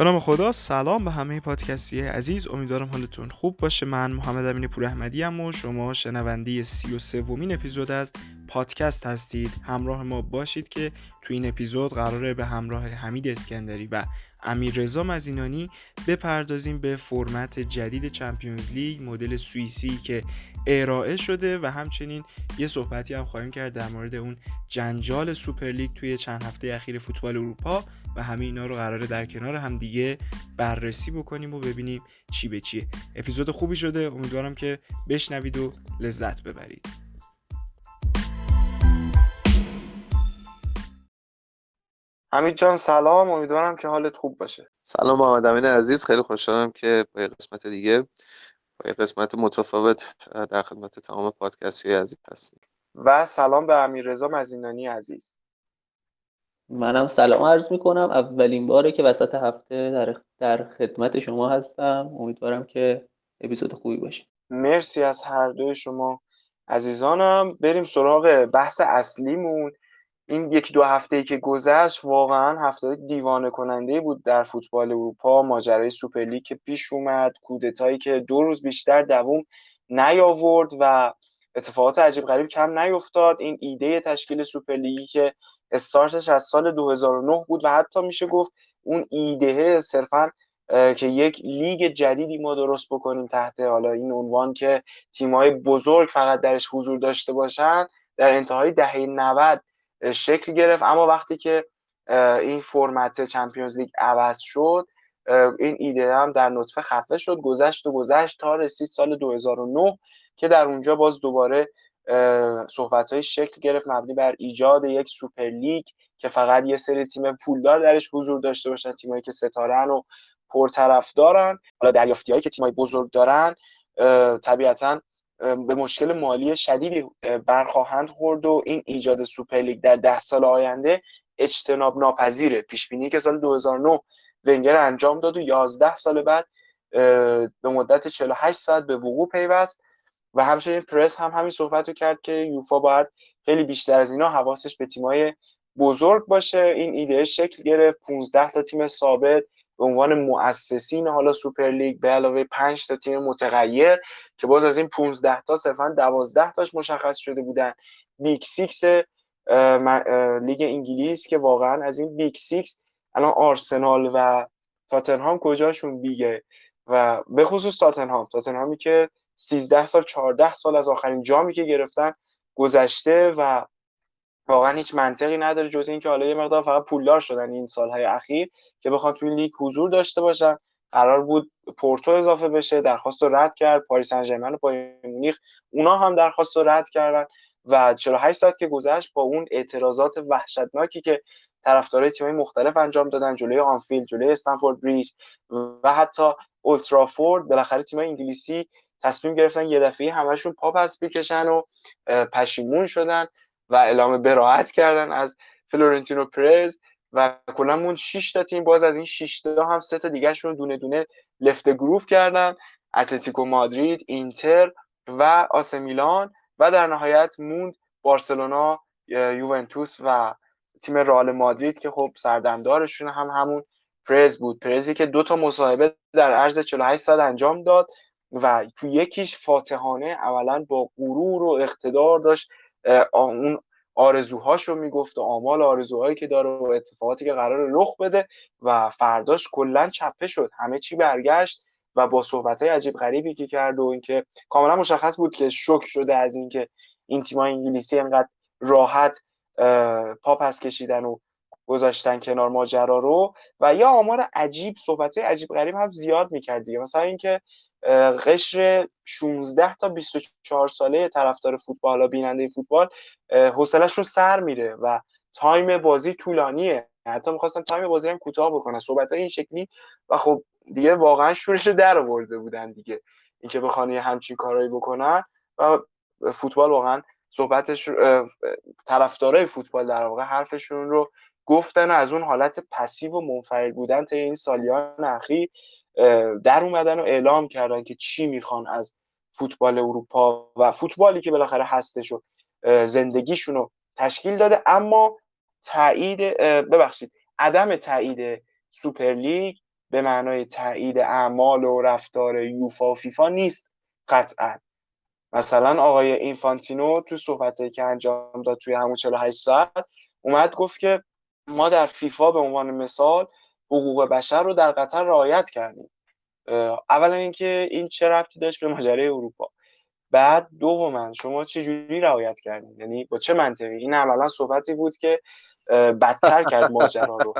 به نام خدا سلام به همه پادکستی عزیز. امیدوارم حالتون خوب باشه. من محمد امین پور احمدی و شما شنونده سی و سومین اپیزود از پادکست هستید. همراه ما باشید که تو این اپیزود قراره به همراه حمید اسکندری و امیر رضا مزینانی بپردازیم به فرمت جدید Champions League مدل سوئیسی که ارائه شده و همچنین یه صحبتی هم خواهیم کرد در مورد اون جنجال سوپر لیگ توی چند هفته اخیر فوتبال اروپا. و همه اینا رو قراره در کنار هم دیگه بررسی بکنیم و ببینیم چی به چیه. اپیزود خوبی شده امیدوارم که بشنوید و لذت ببرید. حمید جان سلام. امیدوارم که حالت خوب باشه. سلام محمد امین عزیز. خیلی خوشحالم که با قسمت دیگه با قسمت متفاوت در خدمت تمام پادکستی عزیز هستیم. و سلام به امیر رضا مزینانی عزیز. منم سلام عرض می‌کنم. اولین باره که وسط هفته در, در خدمت شما هستم. امیدوارم که اپیزود خوبی باشه. مرسی از هر دوی شما عزیزانم. بریم سراغ بحث اصلیمون. این یکی دو هفته که گذشت واقعا هفته دیوانه کننده بود در فوتبال اروپا. ماجرای سوپرلیگ که پیش اومد کودتایی که دو روز بیشتر دووم نیاورد و اتفاقات عجیب غریب کم نیفتاد. این ایده تشکیل سوپرلیگی که استارتش از سال 2009 بود و حتی میشه گفت اون ایده صرفا که یک لیگ جدیدی ما درست بکنیم تحت حالا این عنوان که تیم‌های بزرگ فقط درش حضور داشته باشن در انتهای دهه 90 شکل گرفت. اما وقتی که این فرمت چمپیونز لیگ عوض شد این ایده هم در نطفه خفه شد گذشت و گذشت تا رسید سال 2009 که در اونجا باز دوباره صحبت های شکل گرفت مبنی بر ایجاد یک سوپر لیگ که فقط یه سری تیم پولدار درش حضور داشته باشن تیمایی که ستارن و پرطرف دارن حالا دریافتی هایی که تیمای بزرگ دارن طبیعتا به مشکل مالی شدیدی برخواهند خورد و این ایجاد سوپرلیگ در ده سال آینده اجتناب ناپذیره. پیش بینی که سال 2009 ونگر انجام داد و 11 سال بعد به مدت 48 ساعت به وقوع پیوست. و همچنین پرز هم همین صحبت رو کرد که یوفا باید خیلی بیشتر از اینا حواسش به تیمای بزرگ باشه. این ایده شکل گرفت. 15 تا تیم ثابت به عنوان مؤسسین حالا سوپر لیگ به علاوه 5 تا تیم متغیر که باز از این 15 تا صرفا 12 تاش مشخص شده بودن. Big Six لیگ انگلیس که واقعا از این Big Six الان آرسنال و تاتنهام کجاشون big ه؟ و به خصوص تاتنهام. تاتنهامی که 13 سال 14 سال از آخرین جامی که گرفتن گذشته و واقعا هیچ منطقی نداره جز اینکه حالا یه مقدار فقط پولدار شدن این سالهای اخیر که بخوان توی لیگ حضور داشته باشن. قرار بود پورتو اضافه بشه درخواست رو رد کرد پاریس سن و بایر مونیخ اونا هم درخواست رو رد کردن و 48 ساعت که گذشت با اون اعتراضات وحشتناکی که طرفدارای تیم‌های مختلف انجام دادن جلوی آنفیلد جلوی استمفورد بریج و حتی اولدترافورد بالاخره تیم‌های انگلیسی تصمیم گرفتن یه دفعه همشون پا پس بکشن و پشیمون شدن و اعلام برائت کردن از فلورنتینو پرز و کلا موند 6 تا تیم باز از این 6 تا هم سه تا دیگهشون دونه دونه left group کردن. اتلتیکو مادرید اینتر و آسه میلان و در نهایت موند بارسلونا یوونتوس و تیم رئال مادرید که خب سردمدارشون هم همون پرز بود. پرزی که دو تا مصاحبه در عرض 48 ساعت انجام داد. و تو یکیش فاتحانه اولا با غرور و اقتدار داشت اون آرزوهاش رو می‌گفت و آمال آرزوهایی که داره و اتفاقاتی که قرار رخ بده و فرداش کلا چپه شد. همه چی برگشت و با صحبت های عجیب غریبی که کرد و اینکه کاملا مشخص بود که شک شده از اینکه این تیمای انگلیسی انقدر راحت پا پس کشیدن و گذاشتن کنار ماجرا رو. و یا آمار عجیب صحبت عجیب غریب هم زیاد می‌کرد دیگه. مثلا اینکه قشر 16 تا 24 ساله طرفدار فوتبال و بیننده فوتبال حوصلهشون سر میره و time بازی طولانیه. حتی می‌خواستن time بازی هم کوتاه بکنن. صحبت این شکلی و خب دیگه واقعا شورش رو در آورده بودن دیگه. اینکه بخوان یه همچین کارایی بکنن و فوتبال واقعا صحبتش طرفدارای فوتبال در واقع حرفشون رو گفتن از اون حالت passive و منفعل بودن تا این سالیان اخیر در اومدن و اعلام کردن که چی می‌خوان از فوتبال اروپا و فوتبالی که بالاخره هستش و زندگیشون رو تشکیل داده. اما تایید ببخشید عدم تایید سوپر لیگ به معنای تایید اعمال و رفتار یوفا و فیفا نیست قطعا. مثلا آقای اینفانتینو تو صحبتی که انجام داد توی همون 48 ساعت اومد گفت که ما در فیفا به عنوان مثال حقوق بشر رو در قطر رعایت کردیم. اولا اینکه این چه ربطی داشت به ماجرای اروپا. بعد دوما شما چه جوری رعایت کردین؟ یعنی با چه منطقی؟ این عملا صحبتی بود که بدتر کرد ماجرا رو.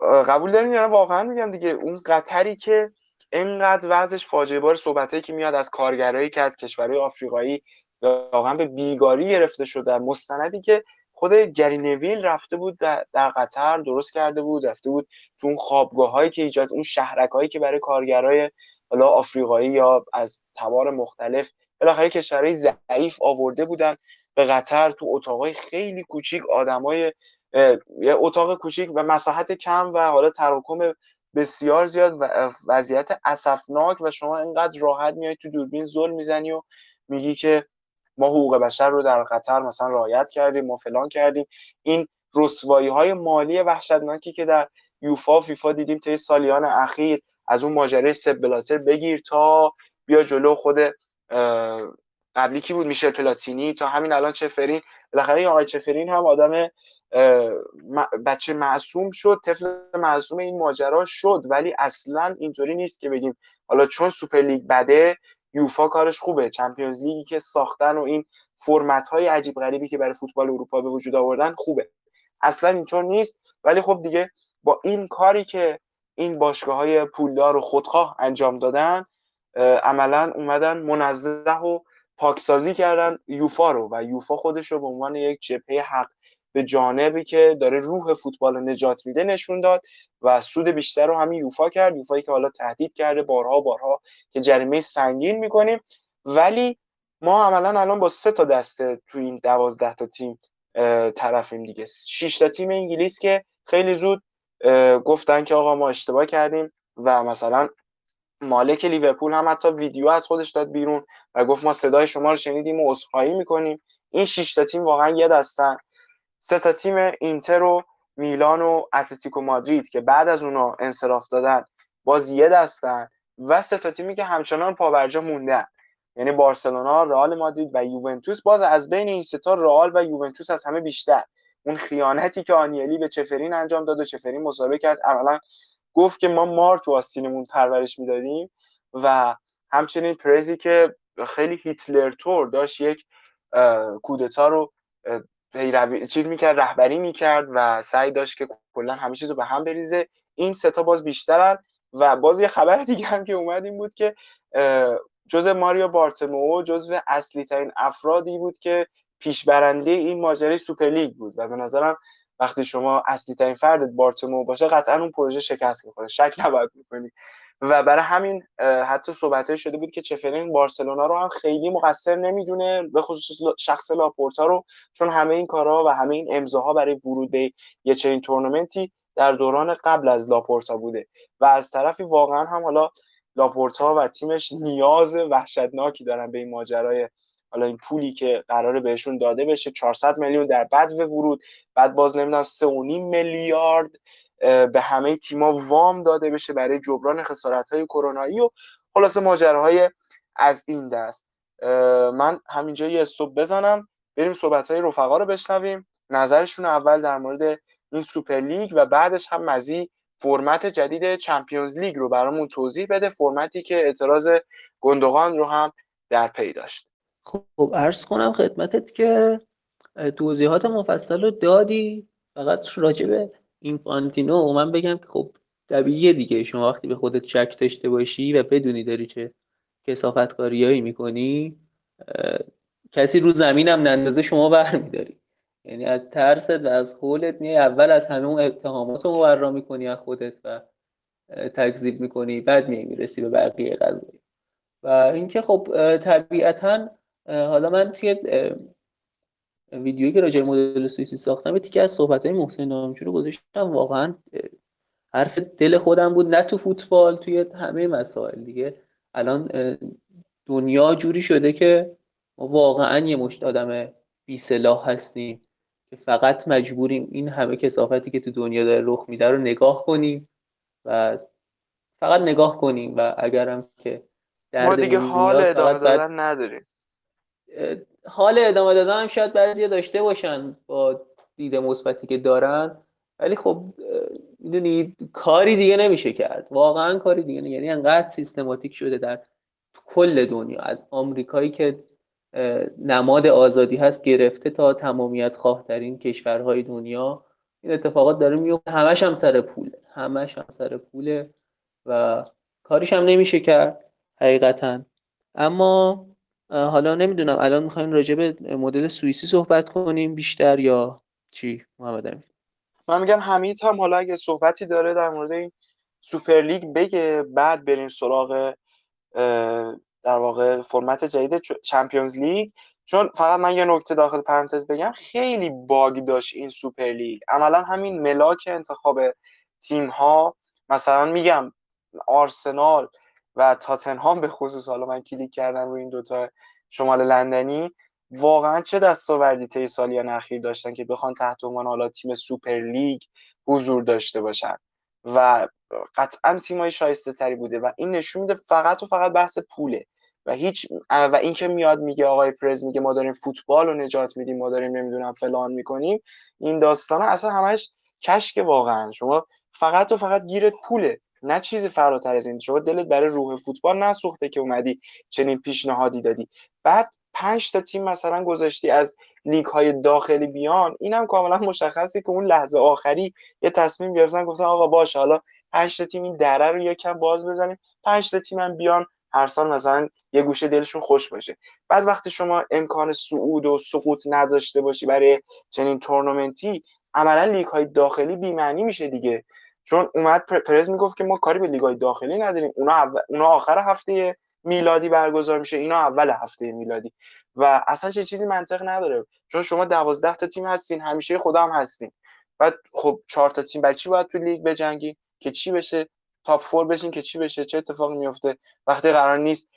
قبول دارین یا واقعا میگم دیگه اون قطری که اینقدر وضعش فاجعه بار صحبتایی که میاد از کارگرایی که از کشورهای آفریقایی واقعا به بیگاری گرفته شده مستندی که خود گری نویل رفته بود در قطر درست کرده بود رفته بود تو اون خوابگاه هایی که ایجاد اون شهرک هایی که برای کارگرای حالا آفریقایی یا از تبار مختلف بالاخره کشورهای ضعیف آورده بودن به قطر تو اتاقای خیلی کوچیک آدمای یه اتاق کوچیک و مساحت کم و حالا تراکم بسیار زیاد و وضعیت اسفناک و شما اینقدر راحت میای تو دوربین زل می‌زنی و میگی که ما حقوق بشر رو در قطر مثلا رعایت کردیم ما فلان کردیم. این رسوایی های مالی وحشتناکی که در یوفا فیفا دیدیم طی سالیان اخیر از اون ماجرای سب بگیر تا بیا جلو خود قبلی کی بود؟ میشل پلاتینی تا همین الان چفرین. بالاخره آقای چفرین هم آدم بچه معصوم شد طفل معصوم این ماجرا شد. ولی اصلا اینطوری نیست که بگیم حالا چون سوپر لیگ بده یوفا کارش خوبه. چمپیونز لیگی که ساختن و این فرمت های عجیب غریبی که برای فوتبال اروپا به وجود آوردن خوبه. اصلا اینطور نیست. ولی خب دیگه با این کاری که این باشگاه های پولدار و خودخواه انجام دادن عملا اومدن منزه و پاکسازی کردن یوفا رو و یوفا خودش رو به عنوان یک جبهه حق به جانبی که داره روح فوتبال نجات میده نشون داد و سود بیشتر رو همین یوفا کرد. یوفایی که حالا تهدید کرده بارها بارها که جریمه سنگین می‌کنیم. ولی ما عملا الان با سه تا دسته تو این دوازده تا تیم طرفیم دیگه. شش تا تیم انگلیس که خیلی زود گفتن که آقا ما اشتباه کردیم و مثلا مالک لیورپول هم حتی ویدیو از خودش داد بیرون و گفت ما صدای شما رو شنیدیم و عذرخواهی می‌کنیم. این شش تا تیم واقعا یه دستن. سه تا تیم اینتر و میلان و اتلتیکو مادرید که بعد از اونا انصراف دادن باز یه دستن و سه تا تیمی که همچنان پابرجا موندن یعنی بارسلونا، رئال مادرید و یوونتوس باز از بین این سه تا رئال و یوونتوس از همه بیشتر. اون خیانتی که آنیلی به چفرین انجام داد و چفرین مسابقه کرد اولا گفت که ما مار تو آستینمون پرورش می‌دادیم و همچنین پرزی که خیلی هیتلر طور داشت یک کودتا رو پیروی چیز می‌کرد رهبری می‌کرد و سعی داشت که کلا همه چیز رو به هم بریزه. این سه تا باز بیشترن و باز یه خبر دیگه هم که اومد این بود که جوزپ ماریا بارتومئو جزو اصلی ترین افرادی بود که پیشبرنده این ماجرای سوپرلیگ بود و به نظرم وقتی شما اصلی ترین فردت بارتومئو باشه قطعا اون پروژه شکست می‌خوره. شک نباید بکنی و برای همین حتی صحبت شده بود که چفرین بارسلونا رو هم خیلی مقصر نمی‌دونه به خصوص شخص لاپورتا رو چون همه این کارها و همه این امضاها برای ورود به یه چنین تورنمنتی در دوران قبل از لاپورتا بوده. و از طرفی واقعا هم حالا لاپورتا و تیمش نیاز وحشتناکی دارن به این ماجرای حالا این پولی که قراره بهشون داده بشه. 400 میلیون در بعد ورود بعد باز نمی‌دونم 3.5 میلیارد به همه تیما وام داده بشه برای جبران خسارت های کرونایی و خلاصه ماجراهای از این دست. من همینجا یه stop بزنم بریم صحبت های رفقا رو بشنویم. نظرشون اول در مورد این سوپر لیگ و بعدش هم مزی فرمت جدید Champions League رو برامون توضیح بده فرمتی که اعتراض کنندگان رو هم در پی داشت. خب عرض کنم خدمتت که توضیحات مفصل رو دادی. فقط راجبه اینفانتینو من بگم که خب طبیعیه دیگه. شما وقتی به خودت شک داشته باشی و بدونی داری چه کسافتکاریایی می‌کنی کسی رو زمین هم نندازه شما برمیداری. یعنی از ترست و از حولت میای اول از همه اون اتهامات رو مبرا می‌کنی از خودت و تکذیب می‌کنی بعد میای می‌رسی به بقیه قضایی و اینکه خب طبیعتا حالا من توی ویدیویی که راجع مدل سوئیسی ساختم تیکه از صحبت های محسن نامجو رو گذاشتم. واقعا حرف دل خودم بود نه تو فوتبال توی همه مسائل دیگه. الان دنیا جوری شده که ما واقعا یه مشت آدم بی سلاح هستیم که فقط مجبوریم این همه کسافتی که تو دنیا داره رخ میده رو نگاه کنیم و فقط نگاه کنیم و اگرم که ما دیگه حال ادامه دادن نداریم. حال ادامه دادن هم شاید بعضی داشته باشن با دید مثبتی که دارن ولی خب می‌دونید کاری دیگه نمیشه کرد. واقعا کاری دیگه نه. یعنی انقدر سیستماتیک شده در کل دنیا. از آمریکایی که نماد آزادی هست گرفته تا تمامیت خواهترین کشورهای دنیا این اتفاقات داره میفته همش هم سر پوله. همش هم سر پوله و کاریش هم نمیشه کرد حقیقتا. اما حالا نمی‌دونم الان می‌خوایم راجع به مدل سوئیسی صحبت کنیم بیشتر یا چی؟ محمد امین. من میگم حمید هم حالا اگه صحبتی داره در مورد این سوپر لیگ بگه بعد بریم سراغ در واقع فرمت جدید Champions League. چون فقط من یه نکته داخل پرانتز بگم خیلی bug داشت این سوپر لیگ. عملا همین ملاک انتخاب تیم ها مثلا میگم آرسنال و تاتنهام به خصوص حالا من کلیک کردم روی این دوتا شمال لندنی واقعا چه دستاوردی طی سالیان اخیر داشتن که بخوان تحت عنوان حالا تیم سوپر لیگ حضور داشته باشن. و قطعا تیمای شایسته تری بوده و این نشون میده فقط و فقط بحث پوله. و هیچ و اینکه میاد میگه آقای پرز میگه ما داریم فوتبال رو نجات میدیم ما داریم نمی‌دونم فلان می‌کنیم این داستان اصلا همش کشک واقعا. شما فقط و فقط گیرت پوله. نه چیزی فراتر از این. شما دلت برای روح فوتبال نسوخته که اومدی چنین پیشنهادی دادی. بعد پنج تا تیم مثلا گذاشتی از لیگ های داخلی بیان. اینم کاملا مشخصه که اون لحظه آخری یه تصمیم گرفتن گفتن آقا باشه حالا پنج تا تیم این دره رو یکم باز بزنیم. پنج تا تیم هم بیان هر سال مثلا یه گوشه دلشون خوش باشه. بعد وقتی شما امکان صعود و سقوط نداشته باشی برای چنین تورنمنتی عملا لیگ های داخلی بی‌معنی میشه دیگه. چون اومد پرز می‌گفت که ما کاری به لیگ های داخلی نداریم. اونا, اونا آخر هفته میلادی برگزار میشه. اینا اول هفته میلادی. و اصلا همچین چیزی منطق نداره. چون شما دوازده تا تیم هستین. همیشه خدا هم هستین. بعد خب چهار تا تیم. برای چی باید تو لیگ بجنگی؟ که چی بشه؟ top four بشین که چی بشه؟ چه اتفاقی میفته وقتی قرار نیست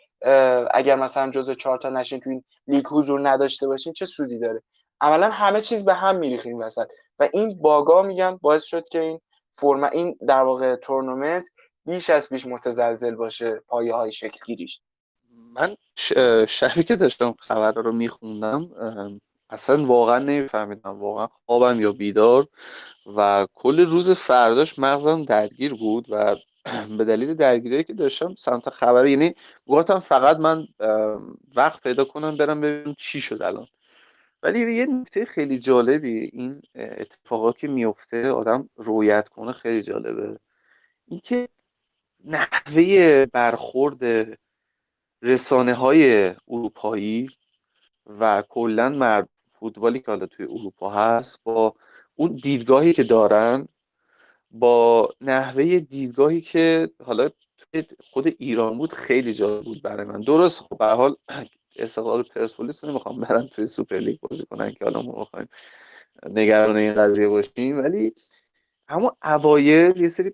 اگر مثلا جزء چهار تا نشین تو این لیگ حضور نداشته باشین چه سودی داره؟ عملا همه چیز به هم میریخه این وسط. و این باگا میگن باعث شد که این فرم این در واقع تورنمنت بیش از بیش متزلزل باشه پایه های شکل گیریش من شبی که داشتم خبر رو میخوندم اصلا واقعا نمیفهمیدم. واقعا خوابم یا بیدار و کل روز فرداش مغزم درگیر بود و به دلیل درگیری که داشتم سمت خبر یعنی گفتم فقط من وقت پیدا کنم برم ببینم چی شد الان. ولی یه نکته خیلی جالبی این اتفاقا که میفته آدم رویت کنه خیلی جالبه. اینکه نحوه برخورد رسانه های اروپایی و کلا مرد فوتبالی که حالا توی اروپا هست با اون دیدگاهی که دارن با نحوه دیدگاهی که حالا توی خود ایران بود خیلی جالب بود برای من. درست خب به حال استقلال پرسپولیس نمی‌خوام برن توی سوپر لیگ بازی کنن که حالا ما می‌خوایم نگران این قضیه باشیم. ولی اما اوایل یه سری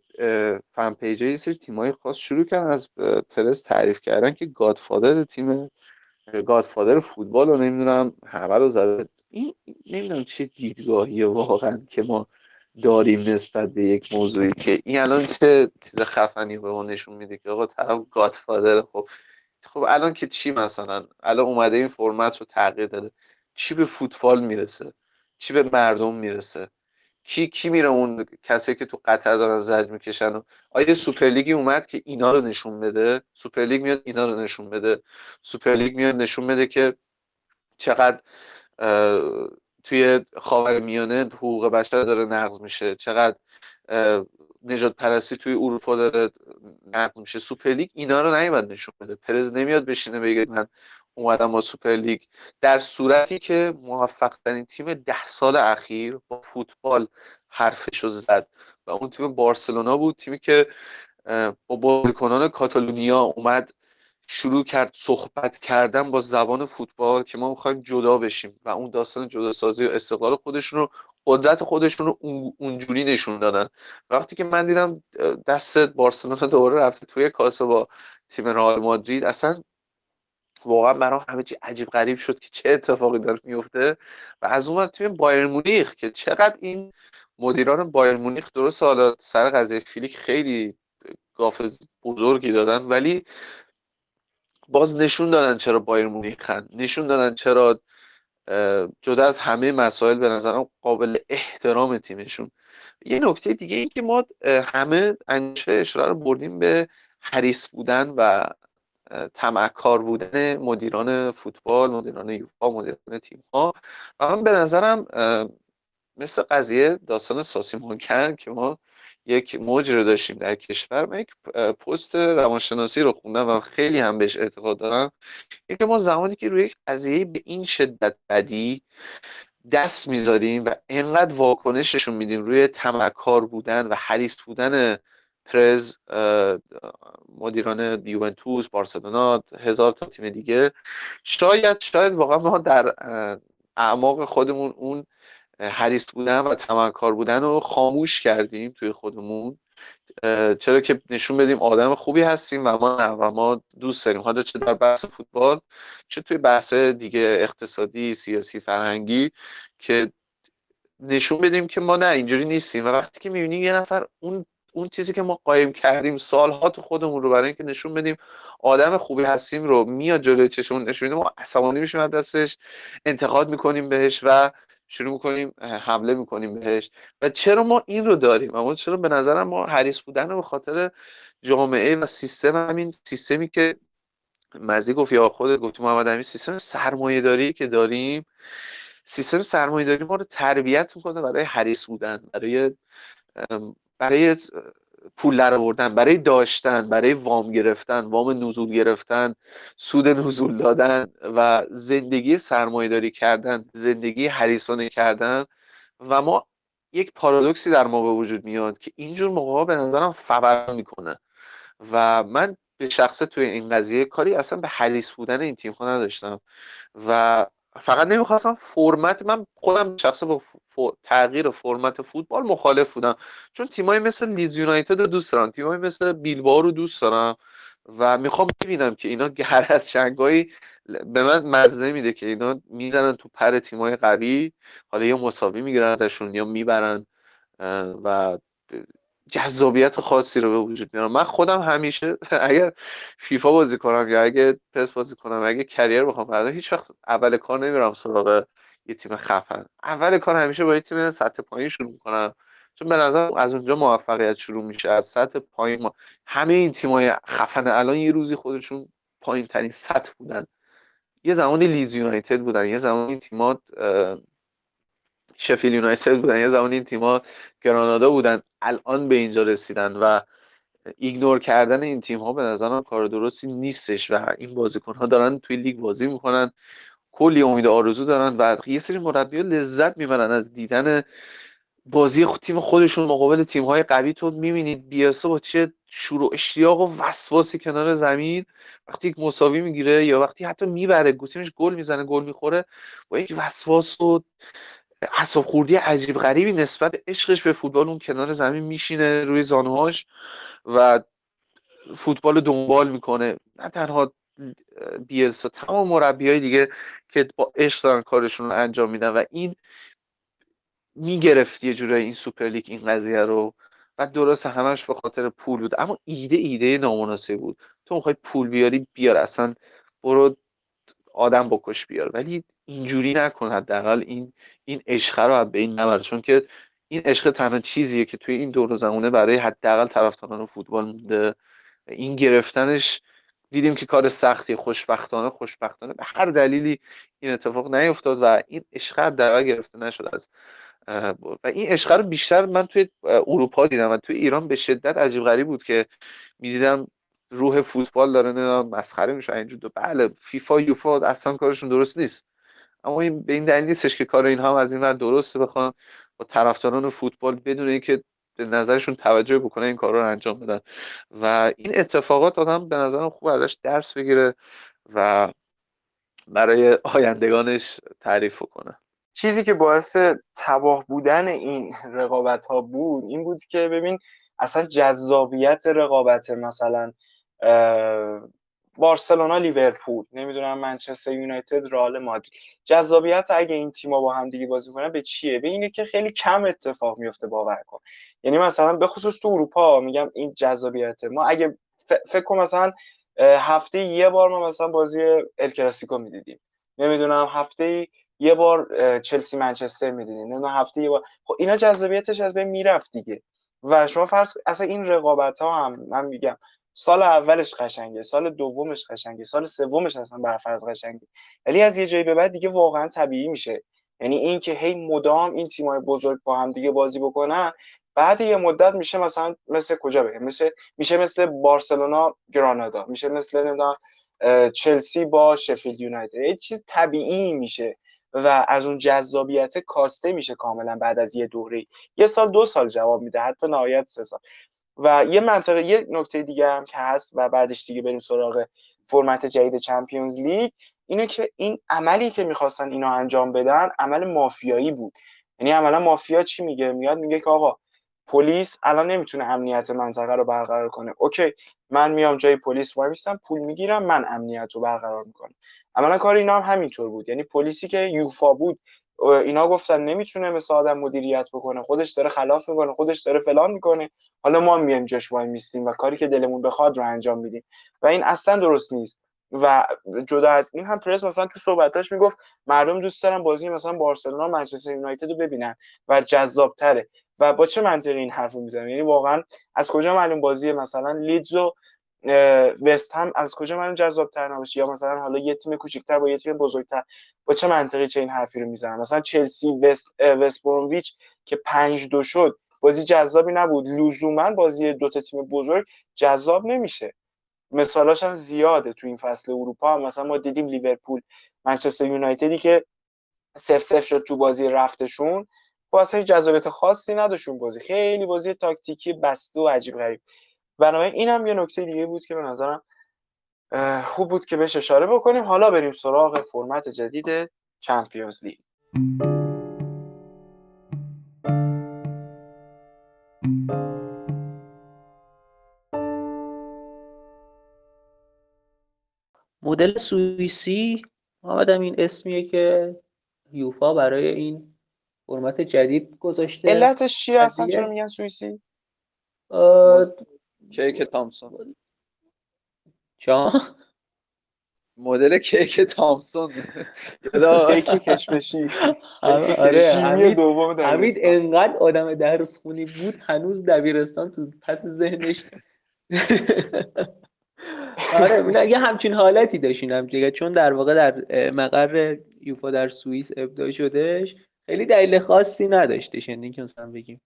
fan page یه سری تیمای خاص شروع کردن از پرز تعریف کردن که godfather تیم godfather فوتبال رو نمی‌دونم همه رو زده. این نمی‌دونم چه دیدگاهی واقعا که ما داریم نسبت به یک موضوعی که این الان چه چیز خفنی به ما نشون میده که آقا طرف godfather خب خب الان که چی مثلا؟ الان اومده این فرمت رو تغییر داده. چی به فوتبال می‌رسه؟ چی به مردم می‌رسه؟ کی کی میره اون کسایی که تو قطر دارن زجر می‌کشن و آیا سوپر لیگی اومد که اینا رو نشون بده؟ سوپر لیگ میاد اینا رو نشون بده. سوپر لیگ میاد نشون بده که چقدر توی خاور میانه حقوق بشر داره نقض میشه. چقدر نژاد پرستی توی اروپا داره نقض میشه. سوپر لیگ اینا رو نمیاد نشون بده. پرز نمیاد بشینه بگه من اومدم با سوپر لیگ. در صورتی که موفق ترین تیم ده سال اخیر با فوتبال حرفش رو زد. و اون تیم بارسلونا بود تیمی که با بازیکنان کاتالونیا اومد شروع کرد صحبت کردن با زبان فوتبال که ما می‌خوایم جدا بشیم. و اون داستان جدا سازی و استقلال خودشون رو قدرت خودشون رو اونجوری نشون دادن. وقتی که من دیدم دست بارسلونا دوباره رفته توی کاسه با تیم رئال مادرید اصلا واقعا برام همه چی عجیب غریب شد که چه اتفاقی داره میفته. و از اون تیم بایر مونیخ که چقدر این مدیران بایر مونیخ درست حالا سر قضیه فیلیک خیلی گاف بزرگی دادن ولی باز نشون دادن چرا بایر مونیخن نشون دادن چرا جدا از همه مسائل به نظرم قابل احترام تیمشون. یه نکته دیگه این که ما همه انگشه اشاره رو بردیم به حریص بودن و تمکار بودن مدیران فوتبال مدیران یوفا مدیران تیم ها و من به نظرم مثل قضیه داستان ساسی مانکن که ما یک موج رو داشتیم در کشور. من یک پست روانشناسی رو خوندم و خیلی هم بهش اعتقاد دارم. اینکه ما زمانی که روی یک قضیه به این شدت بدی دست می‌ذاریم و انقدر واکنششون میدیم روی تمکار بودن و حریص بودن پرز مدیران یوونتوس بارسلونا هزار تا تیم دیگه شاید شاید واقعا ما در اعماق خودمون اون حریص بودن و تمکار بودن رو خاموش کردیم توی خودمون. چرا که نشون بدیم آدم خوبی هستیم و ما و ما دوست داریم. حالا چه در بحث فوتبال چه توی بحث دیگه اقتصادی سیاسی فرهنگی که نشون بدیم که ما نه اینجوری نیستیم. و وقتی که می‌بینیم یه نفر اون اون چیزی که ما قایم کردیم سالها تو خودمون رو برای اینکه نشون بدیم آدم خوبی هستیم رو میاد جلوی چشمون نشون ما عصبانی میشیم از دستش انتقاد می‌کنیم بهش و شروع می‌کنیم حمله می‌کنیم بهش. و چرا ما این رو داریم؟ اما چرا به نظرم ما حریص بودن رو به خاطر جامعه و سیستم همین سیستمی که مزی گفت یا خود گفتی محمد امین سیستم سرمایه داری که داریم سیستم سرمایه داری ما رو تربیت می‌کنه برای حریص بودن برای برای پول در آوردن برای داشتن برای وام گرفتن وام نزول گرفتن سود نزول دادن و زندگی سرمایهداری کردن زندگی حریصانه کردن و ما یک پارادوکسی در ما به وجود میاد که اینجور موقع به نظرم فور می‌کنه و من به شخصه توی این قضیه کاری اصلا به حریص بودن این تیم نداشتم و فقط نمی‌خواستم فرمت من خودم شخصا با تغییر فرمت فوتبال مخالف بودم. چون تیمایی مثل لیز یونایتد رو دوست دارم تیمایی مثل بیلبائو رو دوست دارم و می‌خوام ببینم که اینا گر از شنگایی به من مزه میده که اینا می‌زنن تو پر تیمای قوی حالا یا مساوی می‌گیرن ازشون یا می‌برن و جذابیت خاصی رو به وجود میارم من خودم همیشه اگر فیفا بازی کنم یا اگه پس بازی کنم اگه کریر بخوام بردارم هیچ وقت اول کار نمیرم سراغ یه تیم خفن. اول کار همیشه با یه تیم سطح پایین شروع می‌کنم. چون به نظر از اونجا موفقیت شروع میشه. از سطح پایین ما همه این تیمای خفن الان یه روزی خودشون پایین ترین سطح بودن. یه زمانی لیدز یونایتد بودن. یه زمانی تیمات شفیلد یونایتد بودن. یه زمانی این تیم‌ها گرانادا بودن الان به اینجا رسیدن و ignore کردن این تیم ها به نظرم کار درستی نیستش و این بازیکن ها دارن توی لیگ بازی می‌کنن. کلی امید آرزو دارن و یه سری مربی لذت می‌برن از دیدن بازی تیم خودشون. مقابل تیم های قوی تو می‌بینید بیاسا با چه شروع اشتیاق و وسواسی کنار زمین. وقتی یک مساوی می‌گیره یا وقتی حتی می‌بره تیمش گل می‌زنه گل می‌خوره با یک وسواس و حساب خوردی عجیب غریبی نسبت به عشقش به فوتبال اون کنار زمین میشینه روی زانوهاش و فوتبال دنبال می‌کنه. نه تنها بیلسا تمام مربی های دیگه که با عشق دارن کارشون رو انجام میدن و این می‌گرفت یه جورایی این سوپرلیگ این قضیه رو. و درست همش به خاطر پول بود. اما ایده ایده نامناسب بود. تو می‌خوای پول بیاری بیار. اصلا برو آدم بکش بیار. ولی اینجوری نکن. حداقل این این عشق رو به این نبر. چون که این عشق تنها چیزیه که توی این دور زمانه برای حداقل طرفداران فوتبال مونده. این گرفتنش دیدیم که کار سختی خوشبختانه خوشبختانه. به هر دلیلی این اتفاق نیفتاد و این عشق حداقل گرفته نشد از و این عشق رو بیشتر من توی اروپا دیدم و توی ایران به شدت عجیب غریب بود که می‌دیدم روح فوتبال داره مسخره میشه اینجور بله فیفا یوفا اصلا کارشون درست نیست. اما این به این دلیل نیستش که کار اینها از این ور درسته بخوان با طرفداران فوتبال بدون اینکه به نظرشون توجه بکنه این کارا رو انجام بدن. و این اتفاقات آدم به نظرم خوب ازش درس بگیره و برای آیندگانش تعریف کنه چیزی که باعث تباه بودن این رقابت ها بود این بود که ببین اصلا جذابیت رقابت مثلا بارسلونا لیورپول نمی‌دونم منچستر یونایتد رئال مادرید. جذابیت اگه این تیم‌ها با هم دیگه بازی کنن به چیه؟ به اینه که خیلی کم اتفاق میفته باور کن. یعنی مثلا به خصوص تو اروپا میگم این جذابیت. ما اگه فکر کن مثلا هفته یه بار ما مثلا بازی ال کلاسیکو می‌دیدیم. نمی‌دونم هفته یه بار چلسی منچستر می‌دیدیم. نمی‌دونم هفته یه بار. خب اینا جذابیتش از بین می‌رفت دیگه. و شما فرض اصلا این رقابت ها هم من میگم سال اولش قشنگه سال دومش قشنگه سال سومش اصلا برفرض قشنگه. ولی از یه جایی به بعد دیگه واقعا طبیعی میشه. یعنی این که هی مدام این تیمای بزرگ با هم دیگه بازی بکنن بعد یه مدت میشه مثلا مثل کجا بگم مثل میشه مثل بارسلونا گرانادا میشه مثل نمی‌دونم چلسی با شفیلد یونایتد. یه چیز طبیعی میشه و از اون جذابیت کاسته میشه کاملا بعد از یه دوره. یه سال دو سال جواب میده حتی نهایت سه سال. و یه منطقه یه نکته دیگه هم که هست و بعدش دیگه بریم سراغ فرمت جدید چمپیونز لیگ اینه که این عملی که می‌خواستن اینا انجام بدن عمل مافیایی بود. یعنی عملا مافیا چی میگه؟ میاد میگه که آقا پلیس الان نمی‌تونه امنیت منطقه رو برقرار کنه. اوکی من میام جای پلیس وای میستم پول می‌گیرم من امنیت رو برقرار می‌کنم. عملا کار اینا هم همینطور بود. یعنی پلیسی که یوفا بود اینا گفتن نمی‌تونه مثل آدم مدیریت بکنه. خودش داره خلاف می‌کنه خودش داره فلان می‌کنه. حالا ما میایم جاش وای میستیم و کاری که دلمون بخواد رو انجام میدیم. و این اصلا درست نیست. و جدا از این هم پرس مثلا تو صحبتاش می‌گفت مردم دوست دارن بازی مثلا بارسلونا منچستر یونایتد رو ببینن و جذابتره. و با چه منطقی این حرفو می‌زنم یعنی واقعا از کجا معلوم بازی مثلا لیدز و وست هم از کجا معلوم جذاب تر نباشه؟ یا مثلا حالا یه تیم کوچیک‌تر با یه تیم بزرگتر با چه منطقی چه این حرفی رو می‌زنن؟ مثلا چلسی وست وست برومویچ که 5 دو شد بازی جذابی نبود. لزوما بازی دو تا تیم بزرگ جذاب نمیشه. مثالاش هم زیاده تو این فصل اروپا. مثلا ما دیدیم لیورپول منچستر یونایتدی که سف سف شد تو بازی رفتشون. با اصلا جذابیت خاصی نداشون بازی. خیلی بازی تاکتیکی بسته و عجیب غریب. بنابراین این هم یه نکته دیگه بود که به نظرم خوب بود که بهش اشاره بکنیم. حالا بریم سراغ فرمت جدید چمپیونز لیگ. مدل سوئیسی آمدم این اسمیه که یوفا برای این فرمت جدید گذاشته. علتش چیه؟ اصلا چرا میگن سوئیسی؟ کیک تامسون. چا؟ مدل کیک تامسون. کیک کشمشی آره حمید انقدر آدم درس خونی بود هنوز دبیرستان تو پس ذهنش. آره یه همچین حالتی داشتین دیگه چون در واقع در مقر یوفا در سوئیس ابداع شدهش خیلی دلیل خاصی نداشتش یعنی که مثلا بگیم.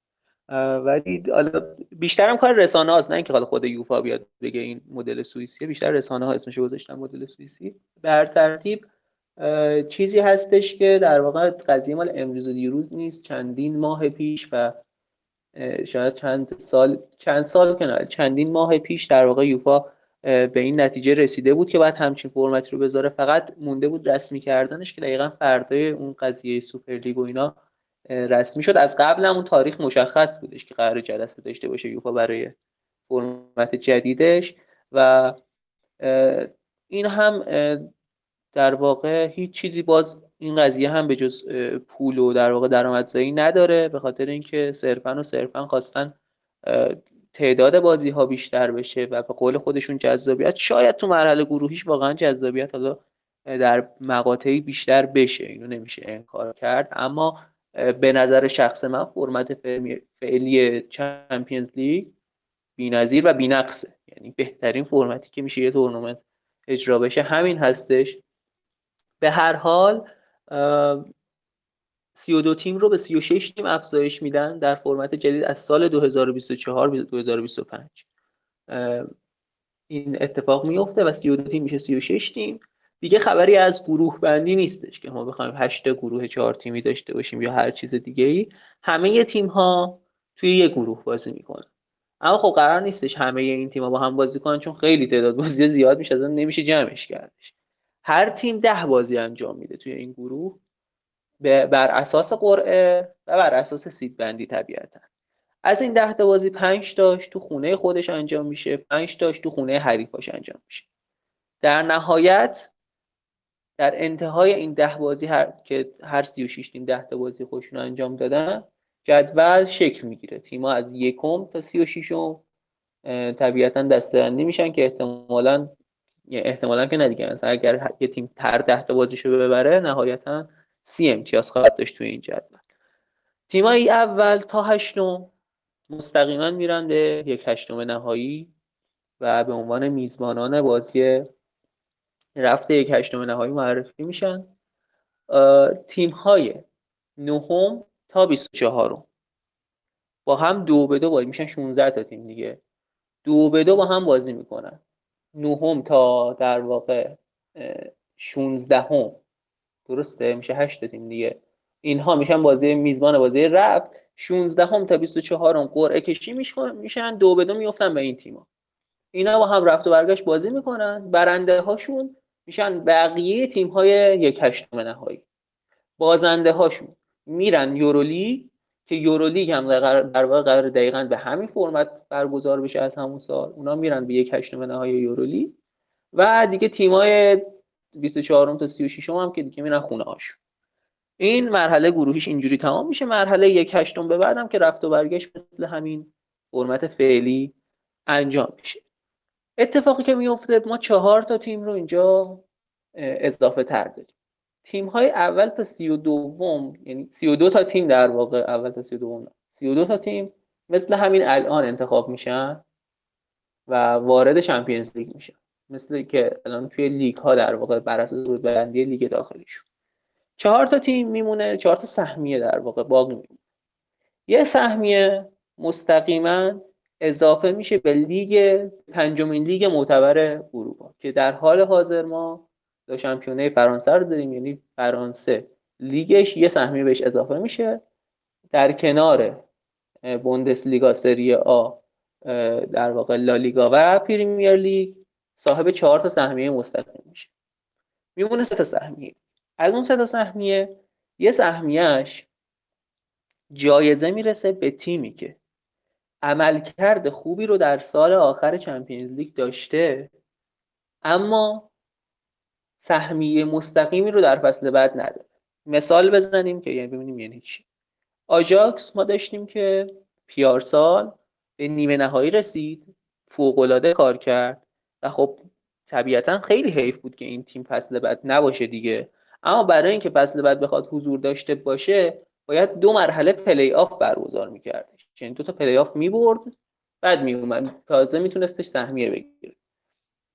ولی حالا بیشتر هم کار رسانه هاست نه اینکه حالا خود یوفا بیاد بگه این مدل سوئیسیه بیشتر رسانه ها اسمش گذاشتن مدل سوئیسی. به ترتیب چیزی هستش که در واقع قضیه مال امروز و دیروز نیست. چندین ماه پیش و شاید چند سال چند سال که چندین ماه پیش در واقع یوفا به این نتیجه رسیده بود که باید همچین فرمتی رو بذاره. فقط مونده بود رسمی کردنش که دقیقا فردای اون قضیه سوپرلیگ و اینا رسمی شد. از قبل هم اون تاریخ مشخص بودش که قرار جلسه داشته باشه یوفا برای فرمت جدیدش و این هم در واقع هیچ چیزی باز این قضیه هم به جز پول و در واقع درآمدزایی نداره به خاطر اینکه صرفا و صرفا خواستن تعداد بازی ها بیشتر بشه و به قول خودشون جذابیت. شاید تو مرحله گروهیش واقعا جذابیت حالا در مقاطعی بیشتر بشه. اینو نمیشه انکار کرد. اما به نظر شخص من فرمت فعلی چمپیونز لیگ بی‌نظیر و بی‌نقصه. یعنی بهترین فرمتی که میشه یه تورنمنت اجرا بشه همین هستش. به هر حال 32 تیم رو به 36 تیم افزایش میدن در فرمت جدید از سال 2024 به 2025 این اتفاق میفته و 32 تیم میشه 36 تیم. دیگه خبری از گروه بندی نیستش که ما بخوایم 8 گروه 4 تیمی داشته باشیم یا هر چیز دیگه ای همه تیم ها توی یه گروه بازی می‌کنن. اما خب قرار نیستش همه این تیم ها با هم بازی کنن چون خیلی تعداد بازی زیاد میشه اصلا نمیشه جمعش کردش. هر تیم ده بازی انجام میده توی این گروه بر اساس قرعه و بر اساس سید بندی طبیعتا. از این ده تا بازی 5 تاش تو خونه خودش انجام میشه 5 تاش تو خونه حریفاش انجام میشه. در نهایت در انتهای این ده بازی هر... که هر 36 تیم ده تا بازی خودشون انجام دادن جدول شکل می‌گیره. تیم‌ها از یکم تا 36 م طبیعتا دسته‌بندی میشن که احتمالا احتمالا که نه دیگه. مثلا اگر یه تیم هر ده تا بازیشو ببره نهایتا سی امتیاز خواهد داشت توی این جدول. تیمای اول تا هشتم مستقیما میرن به یک هشتم نهایی و به عنوان میزبانان بازی رفته یک هشتم نهایی معرفی میشن. تیم های نهم تا 24 با هم دو به دو بازی میشن 16 تا تیم دیگه. دو به دو با هم بازی می‌کنن. نهم تا در واقع 16 هم درسته؟ میشه 8 تیم دیگه. اینها میشن بازی میزبان بازی رفت. 16 هم تا 24 هم قرعه کشی میشن. دو به دو میفتن به این تیما اینا با هم رفت و برگشت بازی می‌کنن. برنده هاشون میشن بقیه تیم های یک هشتم نهایی. بازنده هاشون میرن یورولیگ که یورولیگ هم در واقع قرار دقیقا به همین فرمت برگزار بشه از همون سال. اونا میرن به یک هشتم نهایی یورولیگ. و دیگه تیمای 24 تا 36 هم که دیگه میرن خونه هاشون این مرحله گروهیش اینجوری تمام میشه. مرحله یک هشتم به بعدم که رفت و برگشت مثل همین فرمت فعلی انجام میشه. اتفاقی که میفته ما چهار تا تیم رو اینجا اضافه تر داریم. تیم های اول تا سی و دوم یعنی سی و دو تا تیم در واقع اول تا سی و دوم سی و دو تا تیم مثل همین الان انتخاب میشن و وارد Champions League میشن. مثل که الان توی لیگ ها در واقع بر اساس بندی لیگ داخلیشون. چهار تا تیم میمونه چهار تا سهمیه در واقع باقی میمونه. یه سهمیه مستقیما اضافه میشه به لیگ پنجمین لیگ معتبر اروپا که در حال حاضر ما دو شامپیونه فرانسه رو داریم یعنی فرانسه. لیگش یه سهمیه بهش اضافه میشه. در کنار بوندس لیگا سری آ در واقع لالیگا و پریمیر لیگ صاحب چهار تا سهمیه مستقیم میشه. میمونه سه تا سهمیه. از اون سه تا سهمیه یه سهمیهش جایزه می‌رسه به تیمی که عملکرد خوبی رو در سال آخر Champions League داشته اما سهمیه مستقیمی رو در فصل بعد نداره. مثال بزنیم که یعنی ببینیم یعنی چی. آژاکس ما داشتیم که پیارسال به نیمه نهایی رسید فوقالعاده کار کرد و خب طبیعتا خیلی حیف بود که این تیم فصل بعد نباشه دیگه. اما برای اینکه فصل بعد بخواد حضور داشته باشه باید دو مرحله پلی آف برگزار میکردش یعنی دو تا پلی آف می‌برد بعد میومد تازه میتونستش سهمیه بگیره.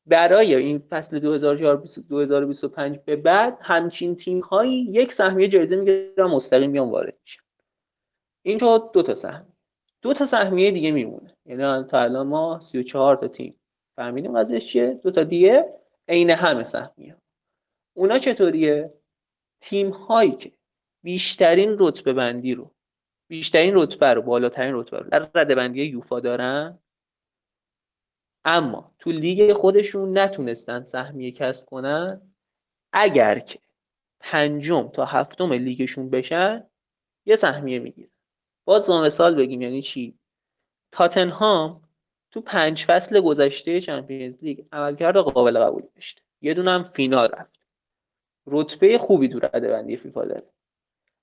برای این فصل 2025 به بعد همچین تیم هایی یک سهمیه جایزه می‌گیرن مستقیم میان وارد میشن. این شد دو تا سهمیه. دو تا سهمیه دیگه میمونه. یعنی تا الان ما 34 تا تیم. فهمیدیم ازش چیه؟ دو تا دیگه عین همه سهمیه. اونا چطوریه؟ تیم هایی که بیشترین رتبه بندی رو بیشترین رتبه رو بالاترین رتبه رو. در رده بندی یوفا دارن. اما تو لیگ خودشون نتونستن سهمیه کسب کنن. اگر که پنجم تا هفتم لیگشون بشن یه سهمیه می‌گیرن. باز ما مثال بگیم یعنی چی؟ تاتنهام تو پنج فصل گذشته چمپیونز لیگ عملکرد قابل قبول داشته. یه دونم فینال رفت. رتبه خوبی تو رده بندی فیفا داره.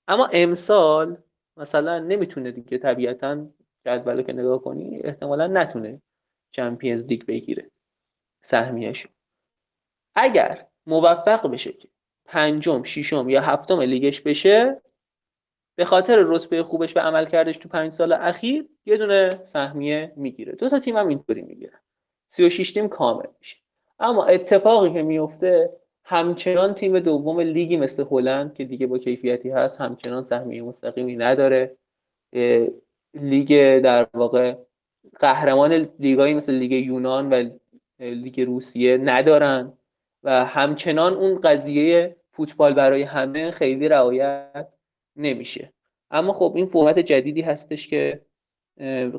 اما امسال مثلا نمی‌تونه دیگه طبیعتا جدول که نگاه کنی احتمالا نتونه چمپیونز لیگ بگیره سهمیهش اگر موفق بشه که پنجم ششم یا هفتم لیگش بشه به خاطر رتبه خوبش و عمل کردش تو پنج سال اخیر یه دونه سهمیه می‌گیره. دو تا تیم هم اینطوری می‌گیرن. 36 تیم کامل میشه. اما اتفاقی که میفته همچنان تیم دوم لیگی مثل هلند که دیگه با کیفیتی هست همچنان سهمیه مستقیمی نداره. لیگ در واقع قهرمان لیگایی مثل لیگ یونان و لیگ روسیه ندارن و همچنان اون قضیه فوتبال برای همه خیلی رعایت نمیشه. اما خب این فرمت جدیدی هستش که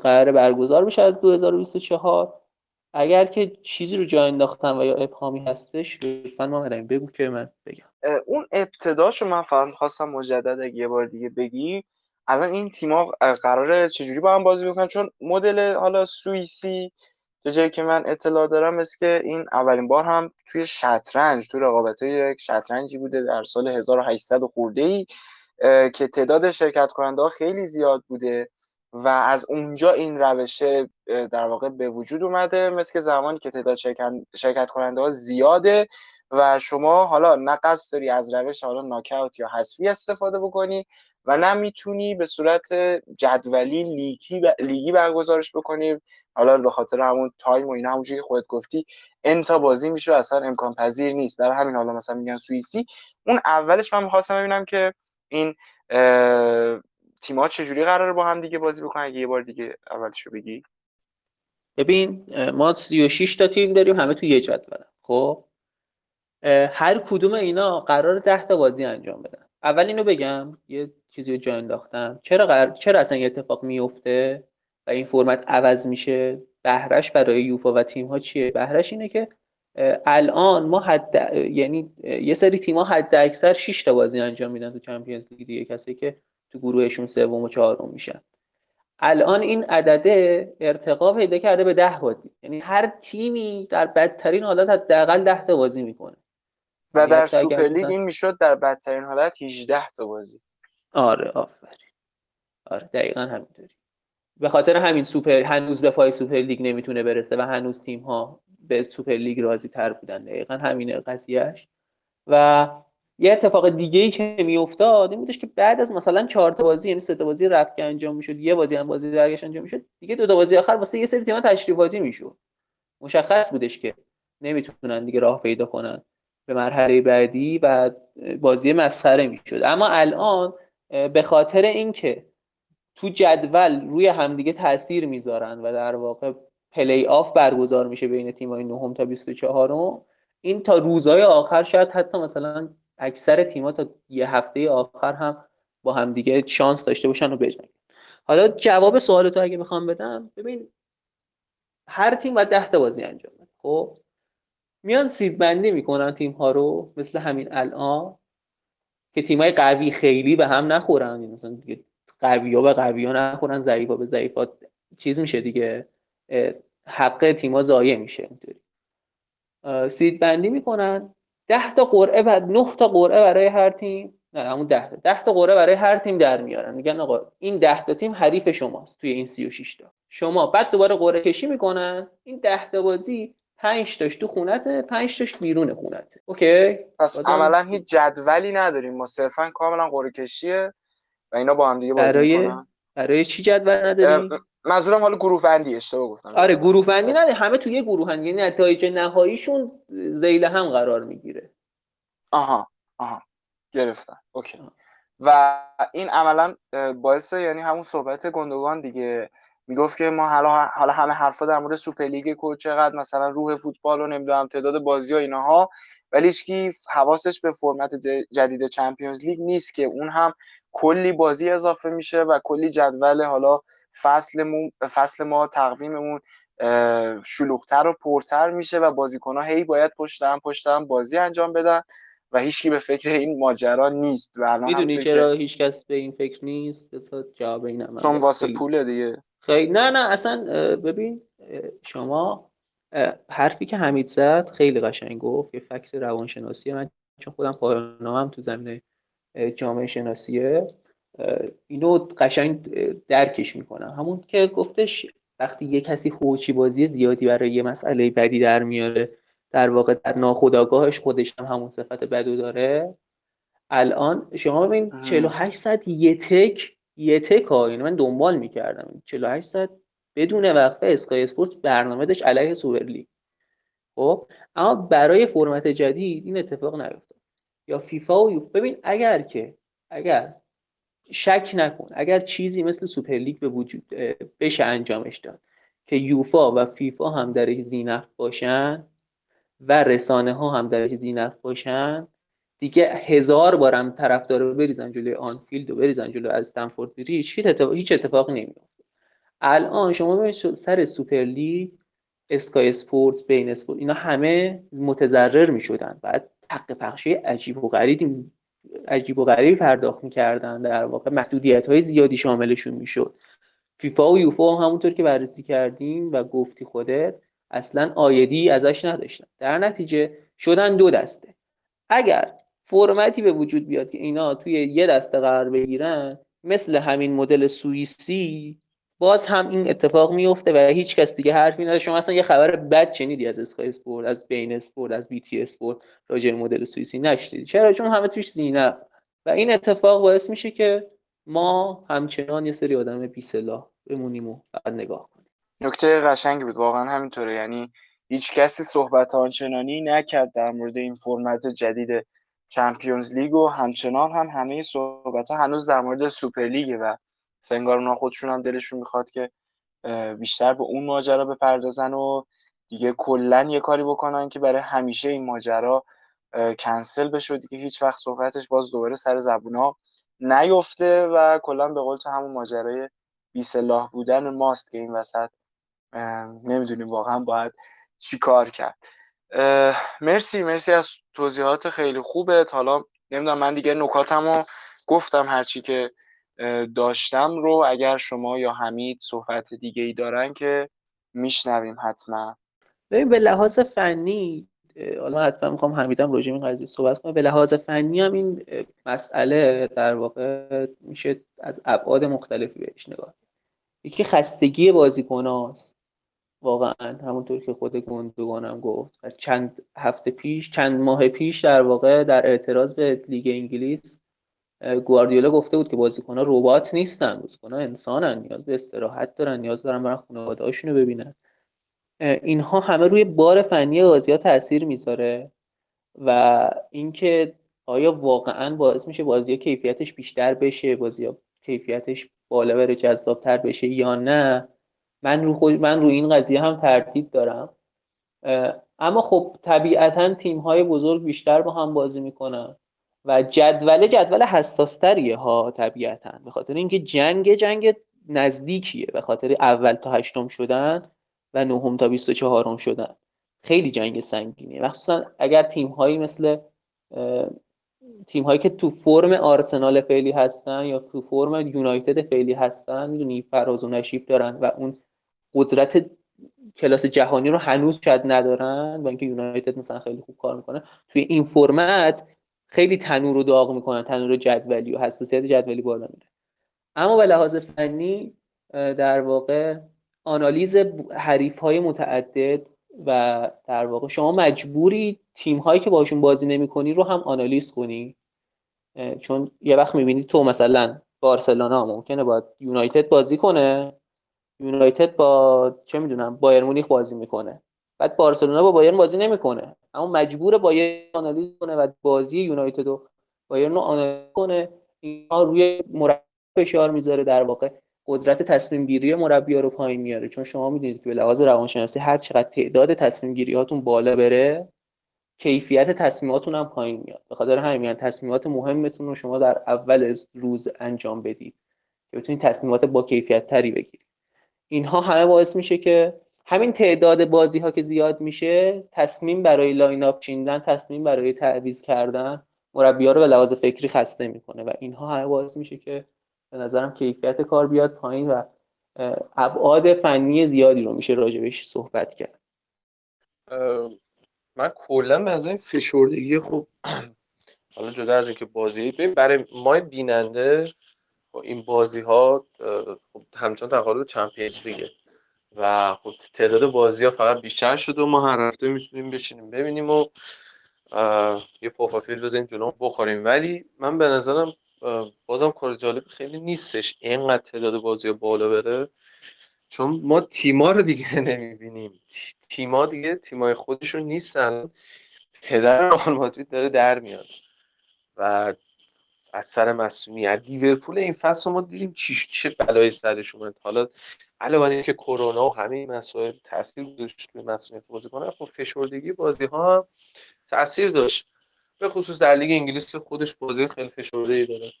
قرار برگزار بشه از 2024 اگر که چیزی رو جا انداختم و یا ابهامی هستش لطفا ما بگو که من بگم. اون ابتداشو من فقط خواستم مجدد یه بار دیگه بگی الان این تیما قراره چجوری با هم بازی بکنن؟ چون مدل حالا سوئیسی تا جایی که من اطلاع دارم است که این اولین بار هم توی شطرنج توی رقابت یک شطرنجی بوده در سال 1800 خورده ای که تعداد شرکت کننده ها خیلی زیاد بوده. و از اونجا این روشه در واقع به وجود اومده مثل که زمانی که تعداد شرکت, کننده ها زیاده و شما حالا نه قصد از روش حالا ناکاوت یا حذفی استفاده بکنی و نه می‌تونی به صورت جدولی لیگی, لیگی برگزارش بکنی. حالا به خاطر همون تایم و اینا همونجوری که خودت گفتی انتا بازی میشه اصلا امکان پذیر نیست. برای همین حالا مثلا میگن سوئیسی. اون اولش من می‌خواستم ببینم که این تیم‌ها چجوری قراره با هم دیگه بازی بکنن؟ اگه یه بار دیگه اولشو بگی. ببین ما 36 تا تیم داریم همه تو یه جدول خب؟ هر کدوم اینا قرار 10 تا بازی انجام بدن. اول اینو بگم یه چیزی رو جا انداختم. چرا قرار... چرا اصلا یه اتفاق میفته و این فرمت عوض میشه؟ بهرش برای یوفا و تیم ها چیه؟ بهرش اینه که الان ما حد یعنی یه سری تیم ها حد اکثر 6 تا بازی انجام میدن تو Champions League دیگه. کسی که تو گروهشون سوم و چهارم میشن. الان این عدده ارتقا پیدا کرده به ده بازی. یعنی هر تیمی در بدترین حالت حداقل ده تا بازی می‌کنه. و در سوپرلیگ این می‌شد در بدترین حالت 18 تا بازی. آره آفرین. آره دقیقا همینطوری. به خاطر همین سوپر هنوز به پای سوپر لیگ نمی‌تونه برسه و هنوز تیم ها به سوپر لیگ راضی تر بودن. دقیقا همینه قضیهش و یه اتفاق دیگه ای که میافتاد این بودش که بعد از مثلا چهار تا بازی یعنی سه تا بازی رفت که انجام می‌شد یه بازی هم بازی برگشت انجام می‌شد دیگه دو تا بازی آخر واسه یه سری تیم‌ها تشریفاتی می‌شد. مشخص بودش که نمی‌تونن دیگه راه پیدا کنن به مرحله بعدی و بازی مسخره می‌شد. اما الان به خاطر اینکه تو جدول روی همدیگه تاثیر می‌ذارن و در واقع پلی آف برگزار میشه بین تیم‌های نهم تا 24 این تا روزهای آخر شاید حتی مثلا اکثر تیم‌ها تا یه هفته آخر هم با همدیگه شانس داشته باشن و بجنگن. حالا جواب سوال تو اگه می‌خوام بدم ببین هر تیم باید ده تا بازی انجام بده. خب؟ میان سید بندی می‌کنن تیم ها رو مثل همین الان که تیم های قوی خیلی به هم نخورن. مثلا دیگه قوی ها به قوی ها نخورن ضعیف ها به ضعیف ها چیز میشه دیگه حق تیم ها ضایع میشه اینطوری. سید بندی می‌کنن. ده تا قرعه و نه تا قرعه برای هر تیم نه همون ده تا. ده تا قرعه برای هر تیم در میارن. میگن آقا این ده تا تیم حریف شماست توی این 36 تا. شما بعد دوباره قرعه کشی می‌کنن این ده تا بازی 5 تاش تو خونته 5 تاش بیرون خونته. اوکی؟ پس بازم... عملا هیچ جدولی نداریم. ما صرفا کاملا قرعه کشیه و اینا با هم دیگه بازی برای... می‌کنن. برای چی جدول نداریم؟ منظورم حالا گروه بندی اشتباه گفتم. آره گروه بندی نه همه توی یه گروه هن. یعنی نتایج نهاییشون ذیل هم قرار می‌گیره. آها آها. گرفتم. OK. و این عملا باعث یعنی همون صحبت گندگان دیگه. می‌گفت که ما حالا حالا همه حرفا در مورد سوپرلیگ کو چقدر مثلا روح فوتبال و نمی‌دونم تعداد بازی و اینها ولی هیچکی حواسش به فرمت جدید چمپیونز لیگ نیست که اون هم کلی بازی اضافه میشه و کلی جدول حالا فصل, فصل ما تقویممون شلوغتر و پرتر میشه و بازیکنها هی باید پشت هم پشت هم بازی انجام بدن و هیچکی به فکر این ماجرا نیست. و می‌دونی چرا هیچکس به این فکر نیست؟ جواب اینم چون واسه پوله دیگه. خیلی. نه نه اصلا ببین شما حرفی که حمید زد خیلی قشنگ گفت. یه فکر روانشناسی من چون خودم هم تو زمینه جامعه شناسیه. اینو قشنگ درکش می‌کنم. همون که گفتش وقتی یه کسی خوچی بازی زیادی برای یه مسئله بدی در میاره در واقع در ناخودآگاهش خودش هم همون صفت بدو داره. الان شما ببین 48 ساعت یه تک یه تک ها یعنی من دنبال می‌کردم 48 ساعت بدون وقفه اسکای اسپورت برنامه داشت علیه سوپر لیگ. خب؟ اما برای فرمت جدید این اتفاق نیفتاد. یا فیفا و یوفا ببین اگر که اگر شک نکن. اگر چیزی مثل سوپر لیگ به وجود بشه انجامش داد که یوفا و فیفا هم درش ذی‌نفع باشن و رسانه ها هم درش ذی‌نفع باشن دیگه هزار بارم طرفدار رو بریزن جلوی آنفیلد و بریزن جلوی از استمفورد بریج هیچ اتفاق هیچ نمیفته الان شما سر سوپر لیگ Sky Sport beIN Sport اینا همه متضرر می‌شدن. بعد حق پخشی عجیب و غریبی عجیب و غریبی پرداخت می‌کردن. در واقع محدودیت های زیادی شاملشون می‌شد. فیفا و یوفا هم همونطور که بررسی کردیم و گفتی خودت اصلا عایدی ازش نداشتن. در نتیجه شدن دو دسته. اگر فرمتی به وجود بیاد که اینا توی یه دسته قرار بگیرن مثل همین مدل سوئیسی باز هم این اتفاق میفته و هیچ کس دیگه حرفی نداره. شما اصلا یه خبر بد شنیدی از Sky Sport از beIN Sport از BT Sport راجع مدل سوئیسی نشنیدید چرا؟ چون همه توش ذی‌نفعه. و این اتفاق باعث میشه که ما همچنان یه سری آدم بی سلاح بمونیم و بعد نگاه کنیم. نکته قشنگی بود. واقعا همینطوره. یعنی هیچ کسی صحبت آنچنانی نکرد در مورد این فرمت جدید Champions League و همچنان هم همه صحبت ها هنوز در مورد سوپر لیگه و سنگار اونا خودشون هم دلشون می‌خواد که بیشتر به اون ماجرا بپردازن و دیگه کلا یه کاری بکنن که برای همیشه این ماجرا کنسل بشه و دیگه هیچ وقت صحبتش باز دوباره سر زبونا نیفته و کلا به قول تو همون ماجرای بی سلاح بودن ماست که این وسط نمی‌دونیم واقعا باید چی کار کرد. مرسی مرسی از توضیحات خیلی خوبه حالا نمی‌دونم من دیگه نکاتمو گفتم هرچی که داشتم رو اگر شما یا حمید صحبت دیگه ای دارن که میشنویم حتما. ببین به لحاظ فنی حالا حتما می‌خوام حمیدم راجع این قضیه صحبت کنم. به لحاظ فنی هم این مسئله در واقع میشه از ابعاد مختلفی بهش نگاه یکی خستگی بازیکناست واقعا همونطور که خود گندگانم گفت. چند هفته پیش چند ماه پیش در واقع در اعتراض به لیگ انگلیس گواردیولا گفته بود که بازیکن‌ها ربات نیستن بازیکن‌ها انسانن نیاز به استراحت دارن نیاز دارن برن خانواده‌هاشون رو ببینن اینها همه روی بار فنی بازی ها تاثیر می‌ذاره و اینکه آیا واقعا باعث میشه بازی ها کیفیتش بیشتر بشه بازی ها کیفیتش بالا بره جذابتر بشه یا نه من رو خود من رو این قضیه هم تردید دارم. اما خب طبیعتا تیم های بزرگ بیشتر با هم بازی می‌کنن. و جدول جدول حساستریه ها طبیعتا. به خاطر اینکه جنگ جنگ نزدیکیه. به خاطر اول تا هشتم شدن و نهم تا 24 شدن. خیلی جنگ سنگینیه. مخصوصا اگر تیم هایی مثل تیم هایی که تو فرم آرسنال فعلی هستن یا تو فرم یونایتد فعلی هستن می‌دونی فراز و نشیب دارن و اون قدرت کلاس جهانی رو هنوز شاید ندارن با اینکه یونایتد مثلا خیلی خوب کار می‌کنه. توی این فرمت خیلی تنور رو داغ می‌کنن تنور جدولی و حساسیت جدولی بالا میره. اما به لحاظ فنی در واقع آنالیز حریف های متعدد و در واقع شما مجبوری تیم هایی که باشون بازی نمی رو هم آنالیز کنی. چون یه وقت می‌بینی تو مثلا بارسلونا ممکنه با یونایتد بازی کنه. یونایتد با چه می‌دونم بایر مونیخ بازی می‌کنه. بعد بارسلونا با بایرن بازی نمی‌کنه. اما مجبور بایر آنالیز کنه و بازی یونایتد و بایرن رو آنالیز کنه. اینا روی مربی فشار می‌ذاره در واقع. قدرت تصمیم گیری مربی رو پایین میاره. چون شما می‌دونید که به لحاظ روانشناسی هر چقدر تعداد تصمیم گیری هاتون بالا بره کیفیت تصمیماتون هم پایین میاد. به خاطر همین تصمیمات مهمتون رو شما در اول روز انجام بدید. که بتونید تصمیمات با کیفیت تری بگیرید. اینها همه باعث میشه که همین تعداد بازی ها که زیاد میشه تصمیم برای line up چیندن تصمیم برای تعویض کردن مربی ها رو به لحاظ فکری خسته می‌کنه و اینها همه باعث میشه که به نظرم کیفیت کار بیاد پایین و ابعاد فنی زیادی رو میشه راجبش صحبت کرد. من کلا به این فشردگی خوب حالا جدا از اینکه بازی برای ما بیننده خب این بازی ها خب همچنان در حال چمپیونز لیگه. و خب تعداد بازی ها فقط بیشتر شده و ما هر هفته می‌تونیم بشینیم ببینیم و یه پوفافیل بزنیم جلو بخوریم. ولی من به نظرم بازم کار جالب خیلی نیستش اینقدر تعداد بازی بالا بره. چون ما تیما رو دیگه نمی‌بینیم. تیما دیگه تیمای خودشون نیستن. پدر مادرید داره در میاد. و از سر مسئولیت لیورپول این فصل ما دیدیم چی چه بلایی سرش اومد. حالا علاوه که کرونا و همه این مسائل تاثیر گذاشت روی مسئولیت بازیکن خب فشردگی بازی ها تاثیر داشت. به خصوص در لیگ انگلیس که خودش بازی خیلی فشرده ای داره.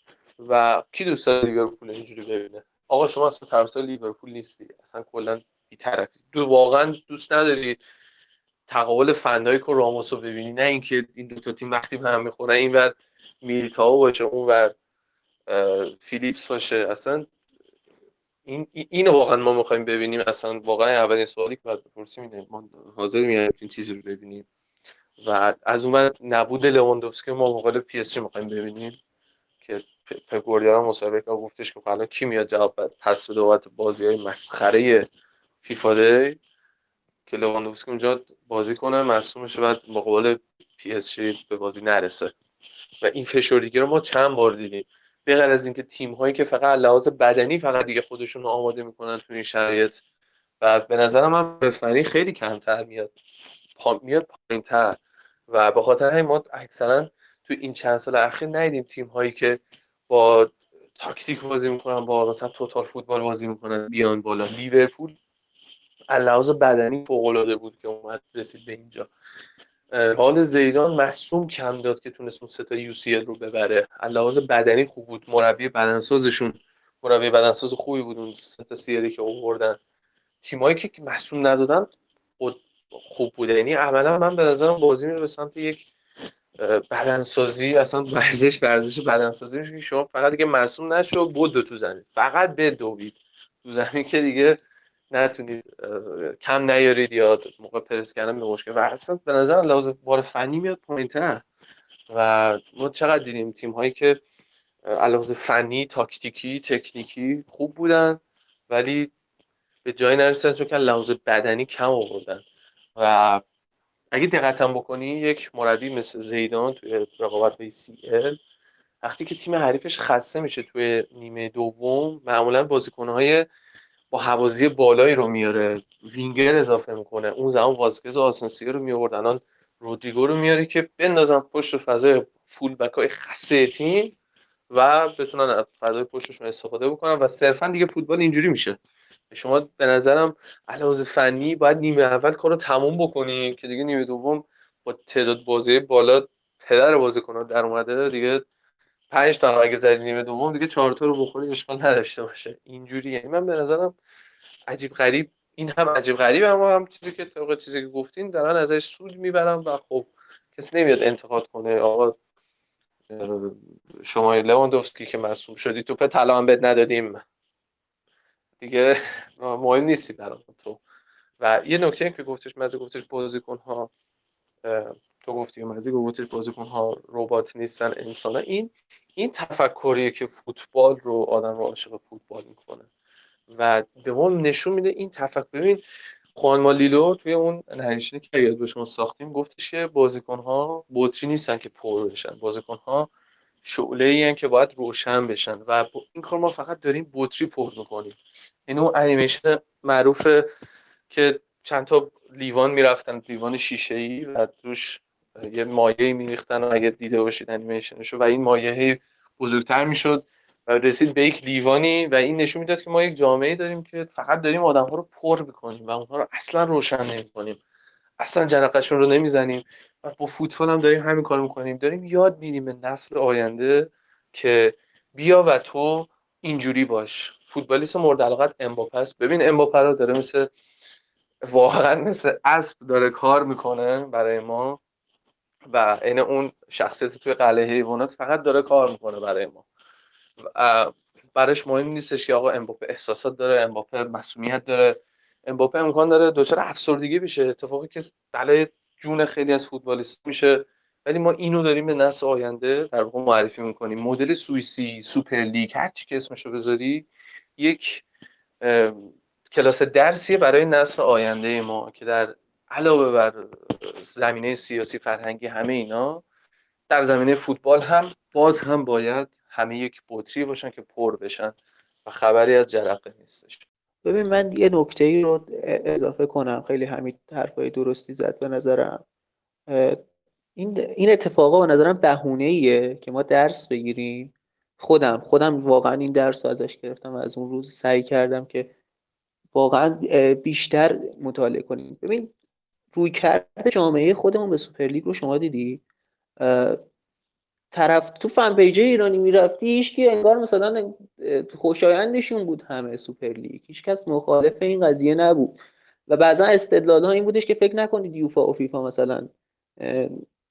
و کی دوست داره لیورپول اینجوری ببینه؟ آقا شما اصلا طرفدار لیورپول نیستی. اصلا کلا بی‌طرفی. دو واقعا دوست نداری تقابل فندایک و راموس رو ببینی. نه اینکه این دو تا تیم وقتی به هم می‌خورن. اینور میلیتائو باشه اونور فیلیپس باشه. اصلا این اینو واقعا ما می‌خوایم ببینیم. اصلا واقعا اولین سوالی که باید بپرسیم اینه ما حاضر میایم این چیزی رو ببینیم. و از اون نبود لواندوفسکی ما مقابل پی اس می‌خوایم ببینیم که پپ گواردیولا مسابقه گفتش که حالا کی میاد جواب پس بده بابت بازی های مسخره فیفا day که لواندوفسکی اونجا بازی کنه مصدوم بشه بعد مقابل پی اس به بازی نرسه. و این فشردگی رو ما چند بار دیدیم. به غیر از اینکه تیم هایی که فقط لحاظ بدنی فقط دیگه خودشون رو آماده می‌کنن تو این شرایط. و به نظرم هم فنی خیلی کمتر میاد. پا... میاد پایینتر. و به خاطر همین ما اکثرا تو این چند سال اخیر ندیدیم تیم هایی که با تاکتیک بازی می‌کنن با مثلا توتال فوتبال بازی می‌کنن بیان بالا. لیورپول لحاظ بدنی فوق العاده بود که اومد رسید به اینجا. حال زیدان مصوم کم داد که تونست اون ستا یو سی رو ببره. لحاظ بدنی خوب بود. مربی بدنسازشون مربی بدنساز خوبی بود اون ستا سیری که آوردن. تیمایی که مصوم ندادن خوب بوده یعنی عملا من به نظرم بازی میره به سمت یک بدنسازی. اصلا ورزش ورزش بدنسازی میشه که شما فقط دیگه مصوم نشو بود تو زمین. فقط به دوید تو زمین که دیگه نتونید کم نیارید یا موقع پرس کردن به مشکل. و اصلا به نظر لحاظ بار فنی میاد پایینتر و ما چقدر دیدیم تیم هایی که علاوه فنی تاکتیکی تکنیکی خوب بودن ولی به جای نرسیدن چون که لحاظ بدنی کم آوردن. و اگه دقتم بکنی یک مربی مثل زیدان توی رقابت سی ال وقتی که تیم حریفش خسته میشه توی نیمه دوم معمولا بازیکنهای با حوازی بالایی رو میاره وینگر اضافه می‌کنه اون زمان واسکز و آسنسیو رو میورد الان رودریگو رو میاره که بندازن پشت فضای فول بک های خسته تیم و بتونن از فضای پشتشون استفاده بکنن و صرفا دیگه فوتبال اینجوری میشه. شما به نظرم علاوه فنی باید نیمه اول کار رو تموم بکنی که دیگه نیمه دوم با تعداد بازی بالا پدر بازیکن‌ها در اومده دیگه پنج تا اگه زدی نیمه دوم دیگه چهار تا رو بخوری اشکال نداشته باشه. اینجوری یعنی من به نظرم عجیب غریب این هم عجیب غریب اما هم چیزی که طبق چیزی که گفتین دارن ازش سود می‌برم و خب کسی نمیاد انتقاد کنه. آقا شما لواندوفسکی که مسئول شدی توپ طلا هم بهت ندادیم. دیگه مهم نیستی در تو. و یه نکته که گفتش مزه گفتش بازیکن ها تو گفتی مزه گفتش بازیکن ها ربات نیستن انسان این این تفکریه که فوتبال رو آدم رو عاشق فوتبال می‌کنه. و به ما نشون میده این تفکر. ببین خوان مالیلو توی اون نریشنی که یاد به شما ساختیم گفتش که بازیکن ها بطری نیستن که پر بشن. بازیکن ها شعله ای که باید روشن بشن. و این کار ما فقط داریم بطری پر می‌کنیم. این اون انیمیشن معروف که چند تا لیوان می‌رفتن لیوان شیشه ای و روش یه مایه میریختن اگه دیده باشید انیمیشنشو و این مایه بزرگتر می‌شد و رسید به یک لیوانی و این نشون می‌داد که ما یک جامعه داریم که فقط داریم آدم ها رو پر می‌کنیم و اونها رو اصلا روشن نمی‌کنیم. اصلا جرقشون رو نمی‌زنیم و با فوتبال هم داریم همین کار می‌کنیم. داریم یاد میدیم به نسل آینده که بیا و تو اینجوری باش. فوتبالیست مورد علاقت امباپه است. ببین امباپه رو داره مثل واقعا مثل اسب داره کار می‌کنه برای ما. و این اون شخصیت توی قلعه حیوانات فقط داره کار می‌کنه برای ما. برایش مهم نیستش که آقا امباپه احساسات داره امباپه مسئولیت داره. امباپه امکان داره دچار افسردگی بشه. اتفاقی که بلای جون خیلی از فوتبالیست میشه ولی ما اینو داریم به نسل آینده در واقع معرفی می‌کنیم. مدل سوئیسی سوپر لیگ هر چی که اسمشو بذاری یک کلاس درسیه برای نسل آینده ما که در علاوه بر زمینه سیاسی فرهنگی همه اینا در زمینه فوتبال هم باز هم باید همه یک بطری باشن که پر بشن و خبری از جرقه نیستش. ببین من یه نکته ای رو اضافه کنم. خیلی همین حرفای درستی زد به نظرم. این این اتفاقا به نظرم بهونه ایه که ما درس بگیریم. خودم خودم واقعا این درس رو ازش گرفتم و از اون روز سعی کردم که واقعا بیشتر مطالعه کنیم. ببین روی کرده جامعه خودمون به سوپرلیگ رو شما دیدی؟ طرف تو fan page ایرانی می‌رفتی هیچکی انگار مثلا خوشایندشون بود همه سوپر لیگ. هیچ کس مخالف این قضیه نبود. و بعضا استدلال ها این بودش که فکر نکنید یوفا و فیفا مثلا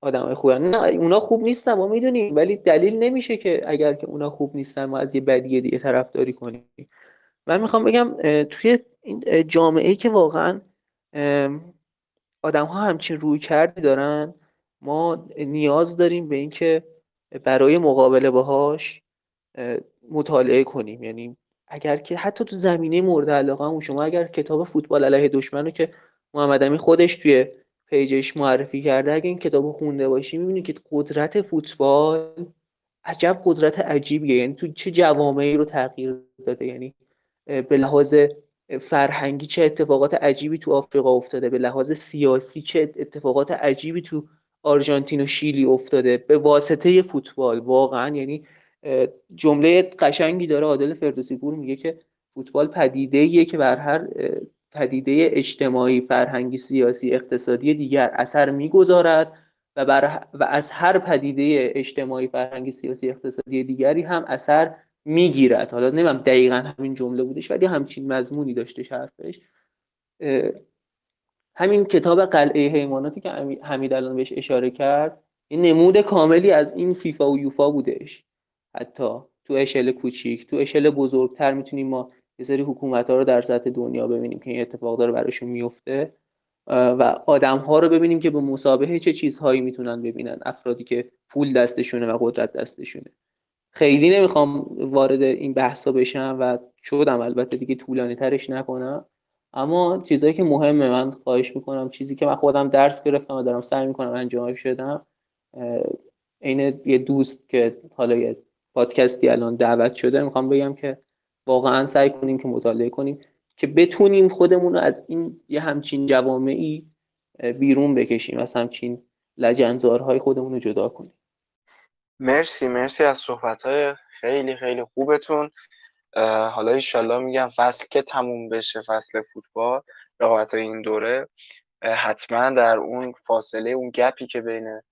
آدم های خوبن. نه اونا خوب نیستن ما می‌دونیم. ولی دلیل نمیشه که اگر که اونا خوب نیستن ما از یه بدیه دیگه طرفداری کنیم. من می‌خوام بگم توی این جامعه که واقعا آدم ها همچین روی کردی دارن؟ ما نیاز داریم به اینکه برای مقابله باهاش مطالعه کنیم. یعنی اگر که حتی تو زمینه مورد علاقه هم شما اگر کتاب فوتبال علیه دشمن رو که محمد امی خودش توی پیجش معرفی کرده اگه این کتاب خونده باشی می‌بینی که قدرت فوتبال عجب قدرت عجیبیه. یعنی تو چه جوامعی رو تغییر داده؟ یعنی به لحاظ فرهنگی چه اتفاقات عجیبی تو آفریقا افتاده به لحاظ سیاسی چه اتفاقات عجیبی تو آرژانتین و شیلی افتاده. به واسطه فوتبال واقعا یعنی جمله قشنگی داره عادل فردوسی پور میگه که فوتبال پدیده که بر هر پدیده اجتماعی فرهنگی سیاسی اقتصادی دیگر اثر می‌گذارد و, بر و از هر پدیده اجتماعی فرهنگی سیاسی اقتصادی دیگری هم اثر می‌گیرد. حالا نمیم دقیقا همین جمله بودش ولی همچین مضمونی داشته حرفش. همین کتاب قلعه حیواناتی که حمید الان بهش اشاره کرد این نمود کاملی از این فیفا و یوفا بودش. حتی تو اشل کوچیک تو اشل بزرگتر می‌تونیم ما یه سری حکومت ها رو در سطح دنیا ببینیم که این اتفاق داره براشون میفته و آدم ها رو ببینیم که به مسابقه چه چیزهایی می‌تونن ببینن. افرادی که پول دستشونه و قدرت دستشونه. خیلی نمی‌خوام وارد این بحثا بشم و شدم البته دیگه طولانی ترش نکنم. اما چیزهایی که مهمه من خواهش می‌کنم چیزی که من خودم درس گرفتم و دارم سعی می‌کنم انجامش شدم عین یه دوست که حالا یه پادکستی الان دعوت شده می‌خوام بگم که واقعا سعی کنیم که مطالعه کنیم که بتونیم خودمون رو از این یه همچین جوامعی بیرون بکشیم از همچین لجنزارهای خودمون رو جدا کنیم. مرسی مرسی از صحبت های خیلی خیلی خوبتون. حالا ایشالله میگم فصل که تموم بشه فصل فوتبال رقابت این دوره. حتما در اون فاصله اون گپی که بین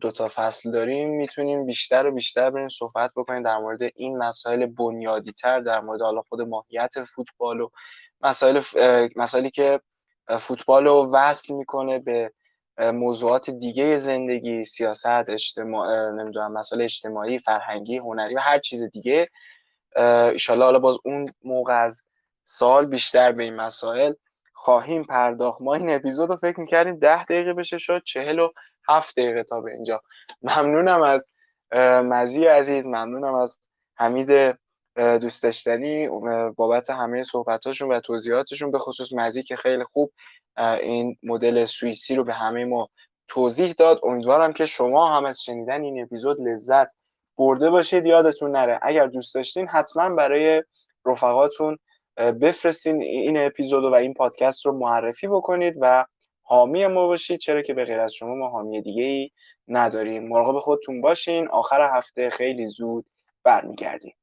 دو تا فصل داریم می‌تونیم بیشتر و بیشتر بریم صحبت بکنیم در مورد این مسائل بنیادی تر در مورد حالا خود ماهیت فوتبال و مسائل مسائلی که فوتبال رو وصل می‌کنه به موضوعات دیگه زندگی سیاست اجتماع نمی‌دونم مسائل اجتماعی فرهنگی هنری و هر چیز دیگه ایشالله حالا باز اون موقع از سال بیشتر به این مسائل خواهیم پرداخت. ما این اپیزود رو فکر می‌کردیم ده دقیقه بشه شد چهل و هفت دقیقه تا به اینجا. ممنونم از مزی عزیز ممنونم از حمید دوست داشتنی بابت همه صحبتاشون و توضیحاتشون به خصوص مزی که خیلی خوب این مدل سوئیسی رو به همه ما توضیح داد. امیدوارم که شما هم از شنیدن این اپیزود لذت برده باشید یادتون نره. اگر دوست داشتین حتما برای رفقاتون بفرستین این اپیزود و این پادکست رو معرفی بکنید و حامی ما باشید. چرا که به غیر از شما ما حامی دیگه ای نداریم. مراقب خودتون باشین. آخر هفته خیلی زود برمیگردیم.